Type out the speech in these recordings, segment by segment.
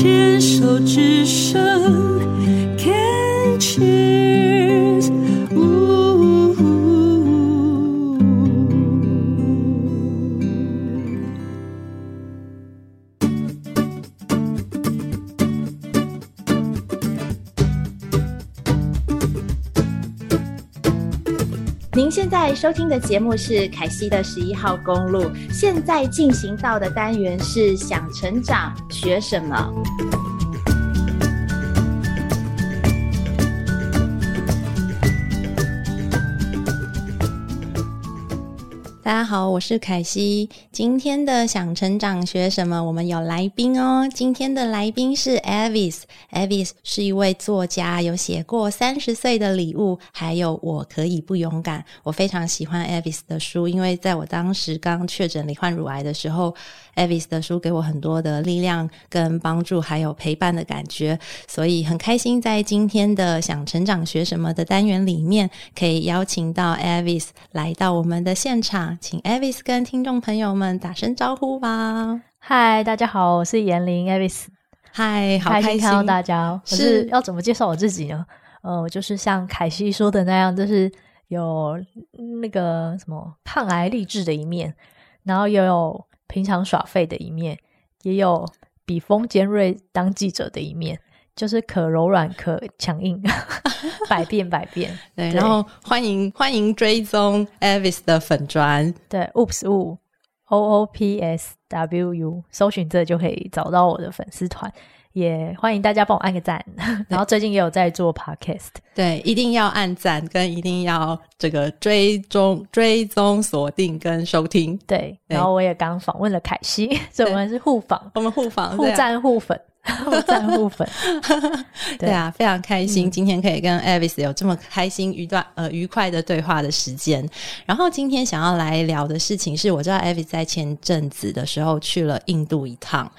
牵手之声您现在收听的节目是凯西的十一号公路，现在进行到的单元是想成长学什么？大家好，我是凯西。今天的想成长学什么？我们有来宾哦。今天的来宾是 Avis。Avis 是一位作家，有写过《三十岁的礼物》，还有《我可以不勇敢》。我非常喜欢 Avis 的书，因为在我当时刚确诊罹患乳癌的时候，Avis 的书给我很多的力量跟帮助，还有陪伴的感觉。所以很开心在今天的想成长学什么的单元里面，可以邀请到 Avis 来到我们的现场。请 Avis 跟听众朋友们打声招呼吧。嗨，大家好，我是严玲 Avis。嗨，好开心看到大家。是，是要怎么介绍我自己呢？呃，就是像凯西说的那样，就是有那个什么抗癌励志的一面，然后也有平常耍废的一面，也有笔锋尖锐当记者的一面。就是可柔软可强硬，百变百变。对，然后欢迎欢迎追踪 Avis 的粉砖，对，Oops Woo O O P S W U，搜寻这就可以找到我的粉丝团。也欢迎大家帮我按个赞。然后最近也有在做 Podcast，对，一定要按赞，跟一定要这个追踪追踪锁定跟收听。对，对然后我也刚访问了凯西，所以我们是互访，我们互访互赞互粉。互赞互粉，对啊，非常开心，今天可以跟 Avis 有这么开心一段呃愉快的对话的时间。然后今天想要来聊的事情是，我知道 Avis 在前阵子的时候去了印度一趟。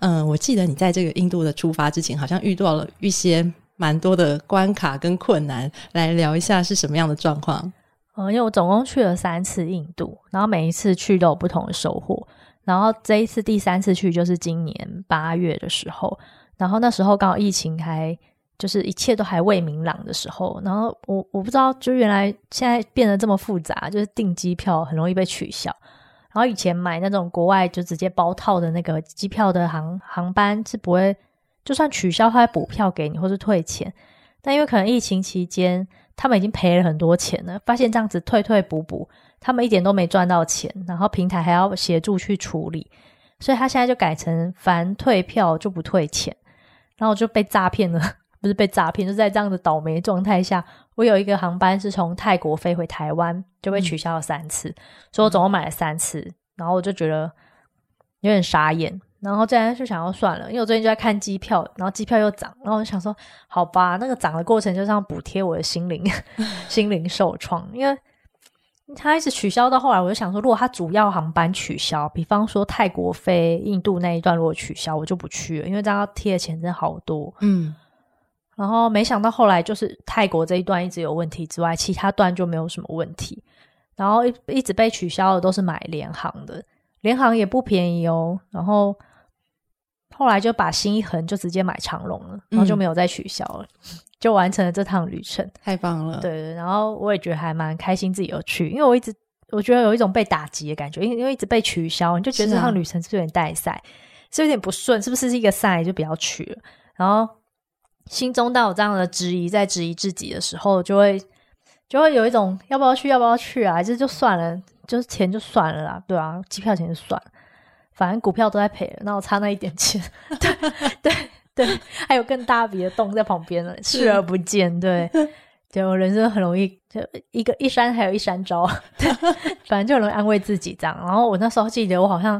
嗯、呃，我记得你在这个印度的出发之前，好像遇到了一些蛮多的关卡跟困难，来聊一下是什么样的状况？嗯，因为我总共去了三次印度，然后每一次去都有不同的收获。然后这一次第三次去就是今年八月的时候，然后那时候刚好疫情还就是一切都还未明朗的时候，然后我我不知道，就原来现在变得这么复杂，就是订机票很容易被取消。然后以前买那种国外就直接包套的那个机票的航航班是不会，就算取消，他会补票给你或是退钱。但因为可能疫情期间他们已经赔了很多钱了，发现这样子退退补补。他们一点都没赚到钱，然后平台还要协助去处理，所以他现在就改成凡退票就不退钱，然后我就被诈骗了，不是被诈骗，就是在这样的倒霉状态下，我有一个航班是从泰国飞回台湾，就被取消了三次，所以我总共买了三次，然后我就觉得有点傻眼，然后这然就想要算了，因为我最近就在看机票，然后机票又涨，然后我就想说，好吧，那个涨的过程就是要补贴我的心灵，心灵受创，因为。他一直取消到后来，我就想说，如果他主要航班取消，比方说泰国飞印度那一段如果取消，我就不去了，因为这样要贴的钱真的好多。嗯，然后没想到后来就是泰国这一段一直有问题之外，其他段就没有什么问题。然后一一直被取消的都是买联航的，联航也不便宜哦。然后后来就把心一横，就直接买长龙了，然后就没有再取消了。嗯 就完成了这趟旅程，太棒了。对对，然后我也觉得还蛮开心自己有去，因为我一直我觉得有一种被打击的感觉，因为因为一直被取消，你就觉得这趟旅程是不是有点带赛，是、啊、有点不顺，是不是是一个赛就不要去了？然后心中当有这样的质疑，在质疑自己的时候，就会就会有一种要不要去，要不要去啊？这就，就算了，就是钱就算了啦，对啊，机票钱就算了，反正股票都在赔了，那我差那一点钱，对 对。对，还有更大笔的洞在旁边呢，视而不见。对，就我人生很容易就一个一山还有一山招，对，反正就很容易安慰自己这样。然后我那时候记得，我好像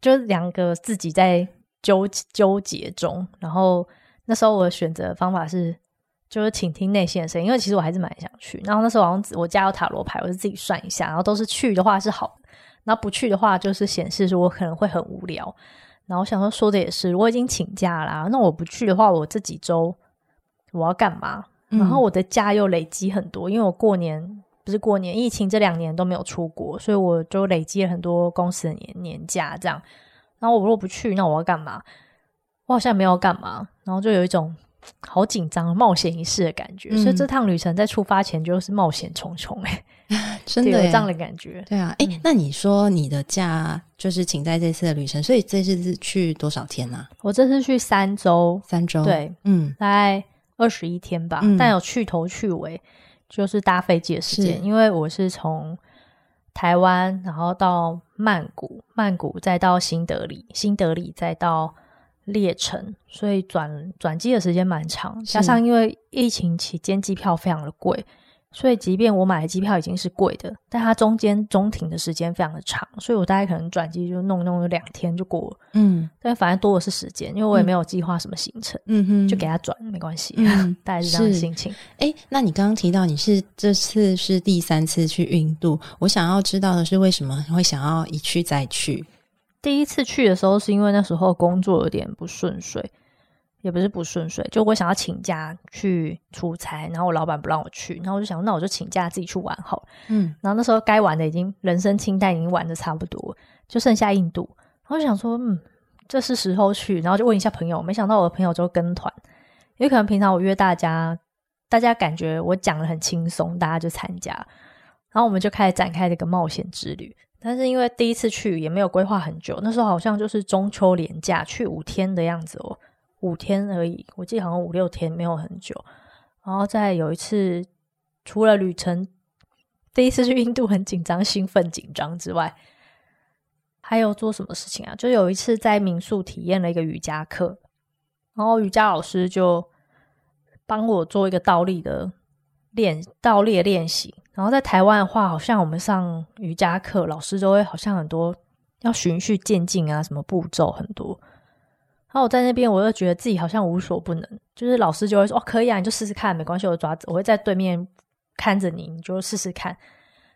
就两个自己在纠纠结中。然后那时候我选择的方法是，就是倾听内心的声音，因为其实我还是蛮想去。然后那时候好像我家有塔罗牌，我就自己算一下，然后都是去的话是好的，然后不去的话就是显示说我可能会很无聊。然后我想说，说的也是，我已经请假啦，那我不去的话，我这几周我要干嘛？嗯、然后我的假又累积很多，因为我过年不是过年，疫情这两年都没有出国，所以我就累积了很多公司的年年假，这样。然后我如果不去，那我要干嘛？我好像没有干嘛，然后就有一种好紧张、冒险一试的感觉。嗯、所以这趟旅程在出发前就是冒险重重、欸，哎，真的有这样的感觉。对啊，哎、那你说你的假就是请在这次的旅程，所以这次是去多少天呢、啊？我这次去三周，三周，对，嗯，大概二十一天吧，嗯、但有去头去尾，就是搭飞机的时间，因为我是从。台湾，然后到曼谷，曼谷再到新德里，新德里再到列程，所以转转机的时间蛮长。加上因为疫情期间机票非常的贵。所以，即便我买的机票已经是贵的，但它中间中停的时间非常的长，所以我大概可能转机就弄弄了两天就过了。嗯，但反正多的是时间，因为我也没有计划什么行程。嗯哼，就给他转没关系。嗯，大概是这样的心情。哎，那你刚刚提到你是这次是第三次去印度，我想要知道的是为什么会想要一去再去？第一次去的时候是因为那时候工作有点不顺遂。也不是不顺遂，就我想要请假去出差，然后我老板不让我去，然后我就想，那我就请假自己去玩好。嗯，然后那时候该玩的已经人生清单已经玩的差不多，就剩下印度。然后我就想说，嗯，这是时候去，然后就问一下朋友，没想到我的朋友就跟团，因为可能平常我约大家，大家感觉我讲的很轻松，大家就参加，然后我们就开始展开这个冒险之旅。但是因为第一次去也没有规划很久，那时候好像就是中秋连假去五天的样子哦。五天而已，我记得好像五六天，没有很久。然后再有一次，除了旅程第一次去印度很紧张、兴奋、紧张之外，还有做什么事情啊？就有一次在民宿体验了一个瑜伽课，然后瑜伽老师就帮我做一个倒立的练倒立的练习。然后在台湾的话，好像我们上瑜伽课，老师都会好像很多要循序渐进啊，什么步骤很多。然后我在那边，我又觉得自己好像无所不能，就是老师就会说：“哦，可以啊，你就试试看，没关系，我抓，我会在对面看着你，你就试试看。”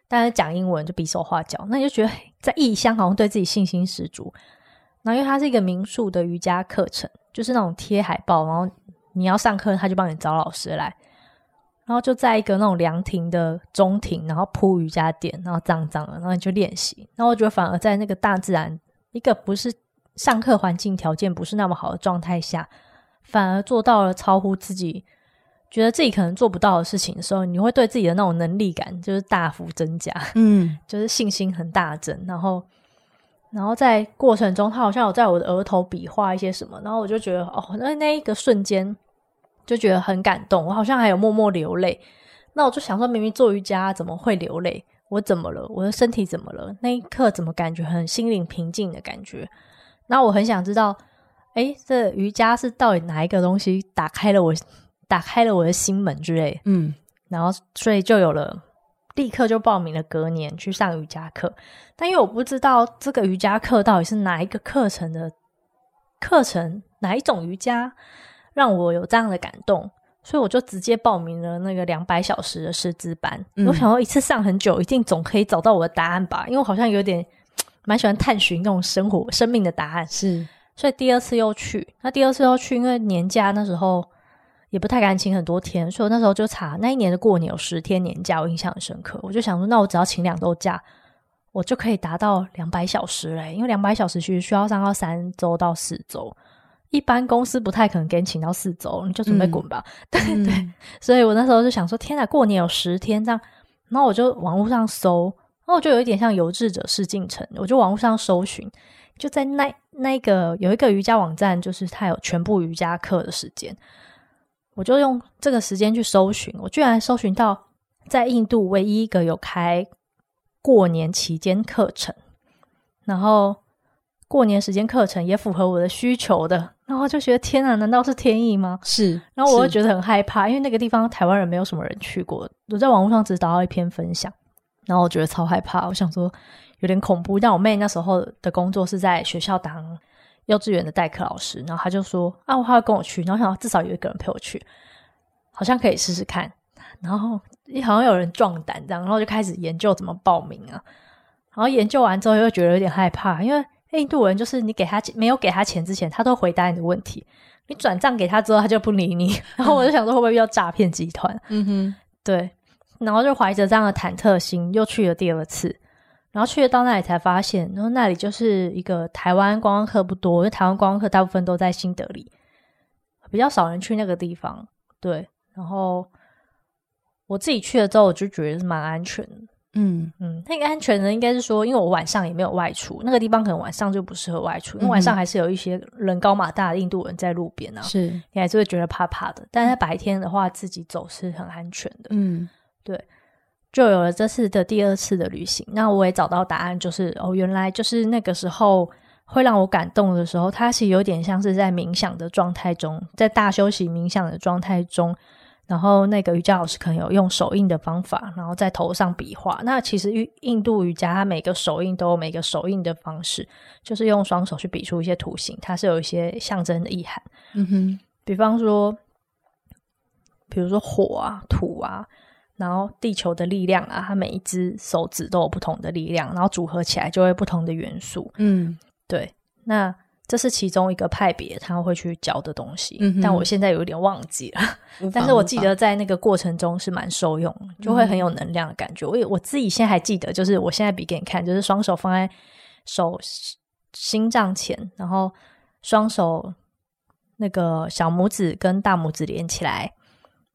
但是讲英文就比手画脚，那你就觉得在异乡好像对自己信心十足。然后因为它是一个民宿的瑜伽课程，就是那种贴海报，然后你要上课，他就帮你找老师来，然后就在一个那种凉亭的中庭，然后铺瑜伽垫，然后脏脏的，然后你就练习。然后我觉得反而在那个大自然，一个不是。上课环境条件不是那么好的状态下，反而做到了超乎自己觉得自己可能做不到的事情的时候，你会对自己的那种能力感就是大幅增加，嗯，就是信心很大增。然后，然后在过程中，他好像有在我的额头比划一些什么，然后我就觉得哦，那那一个瞬间就觉得很感动，我好像还有默默流泪。那我就想说，明明做瑜伽怎么会流泪？我怎么了？我的身体怎么了？那一刻怎么感觉很心灵平静的感觉？那我很想知道，哎，这瑜伽是到底哪一个东西打开了我，打开了我的心门之类，嗯，然后所以就有了，立刻就报名了，隔年去上瑜伽课。但因为我不知道这个瑜伽课到底是哪一个课程的课程，哪一种瑜伽让我有这样的感动，所以我就直接报名了那个两百小时的师资班。嗯，我想要一次上很久，一定总可以找到我的答案吧，因为我好像有点。蛮喜欢探寻那种生活、生命的答案，是，所以第二次又去。那第二次又去，因为年假那时候也不太敢请很多天，所以我那时候就查那一年的过年有十天年假，我印象很深刻。我就想说，那我只要请两周假，我就可以达到两百小时嘞。因为两百小时其实需要上到三周到四周，一般公司不太可能给你请到四周，你就准备滚吧。对、嗯、对，所以我那时候就想说，天哪，过年有十天这样，然后我就网络上搜。然后我就有一点像有志者事竟成，我就网络上搜寻，就在那那个有一个瑜伽网站，就是它有全部瑜伽课的时间，我就用这个时间去搜寻，我居然搜寻到在印度唯一一个有开过年期间课程，然后过年时间课程也符合我的需求的，然后就觉得天啊，难道是天意吗？是，然后我就觉得很害怕，因为那个地方台湾人没有什么人去过，我在网络上只找到一篇分享。然后我觉得超害怕，我想说有点恐怖。但我妹那时候的工作是在学校当幼稚园的代课老师，然后她就说啊，我还要跟我去。然后想至少有一个人陪我去，好像可以试试看。然后好像有人壮胆这样，然后就开始研究怎么报名啊。然后研究完之后又觉得有点害怕，因为印度人就是你给他钱，没有给他钱之前，他都回答你的问题。你转账给他之后，他就不理你。然后我就想说会不会遇到诈骗集团？嗯哼，对。然后就怀着这样的忐忑心，又去了第二次。然后去了到那里才发现，然后那里就是一个台湾观光客不多，因为台湾观光客大部分都在新德里，比较少人去那个地方。对，然后我自己去了之后，我就觉得是蛮安全的。嗯嗯，那个安全的应该是说，因为我晚上也没有外出，那个地方可能晚上就不适合外出，因为晚上还是有一些人高马大的印度人在路边啊，是你还是会觉得怕怕的。但是白天的话，自己走是很安全的。嗯，对，就有了这次的第二次的旅行。那我也找到答案，就是哦，原来就是那个时候会让我感动的时候，它其实有点像是在冥想的状态中，在大休息冥想的状态中。然后那个瑜伽老师可能有用手印的方法，然后在头上比划。那其实印印度瑜伽，它每个手印都有每个手印的方式，就是用双手去比出一些图形，它是有一些象征的意涵。嗯哼，比方说，比如说火啊、土啊，然后地球的力量啊，它每一只手指都有不同的力量，然后组合起来就会不同的元素。嗯，对，那。这是其中一个派别他会去教的东西，嗯、但我现在有点忘记了。但是我记得在那个过程中是蛮受用，就会很有能量的感觉。嗯、我我自己现在还记得，就是我现在比给你看，就是双手放在手心脏前，然后双手那个小拇指跟大拇指连起来，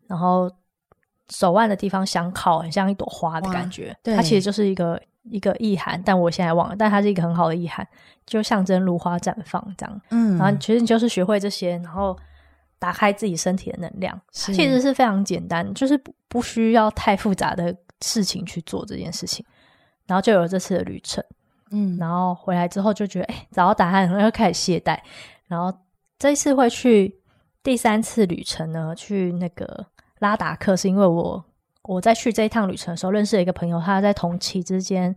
然后手腕的地方相靠，很像一朵花的感觉。它其实就是一个。一个意涵，但我现在忘了，但它是一个很好的意涵，就象征如花绽放这样。嗯，然后其实你就是学会这些，然后打开自己身体的能量，其实是非常简单，就是不不需要太复杂的事情去做这件事情，然后就有了这次的旅程。嗯，然后回来之后就觉得，哎，找到答案，然后又开始懈怠。然后这一次会去第三次旅程呢，去那个拉达克，是因为我。我在去这一趟旅程的时候，认识了一个朋友，他在同期之间，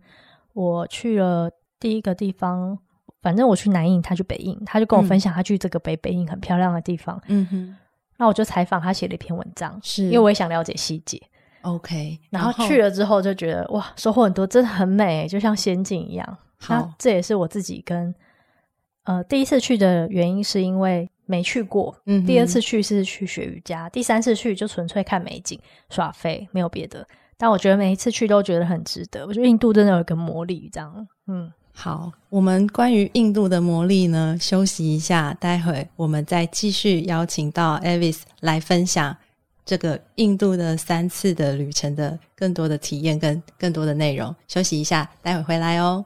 我去了第一个地方，反正我去南印，他去北印，他就跟我分享他去这个北北印很漂亮的地方。嗯哼，那我就采访他写了一篇文章，是因为我也想了解细节。OK，然后，去了之后就觉得哇，收获很多，真的很美，就像仙境一样。好，那这也是我自己跟呃第一次去的原因，是因为。没去过，嗯，第二次去是去学瑜伽，第三次去就纯粹看美景、耍飞，没有别的。但我觉得每一次去都觉得很值得。我觉得印度真的有一个魔力，这样。嗯，好，我们关于印度的魔力呢，休息一下，待会我们再继续邀请到 Avis 来分享这个印度的三次的旅程的更多的体验跟更多的内容。休息一下，待会回来哦。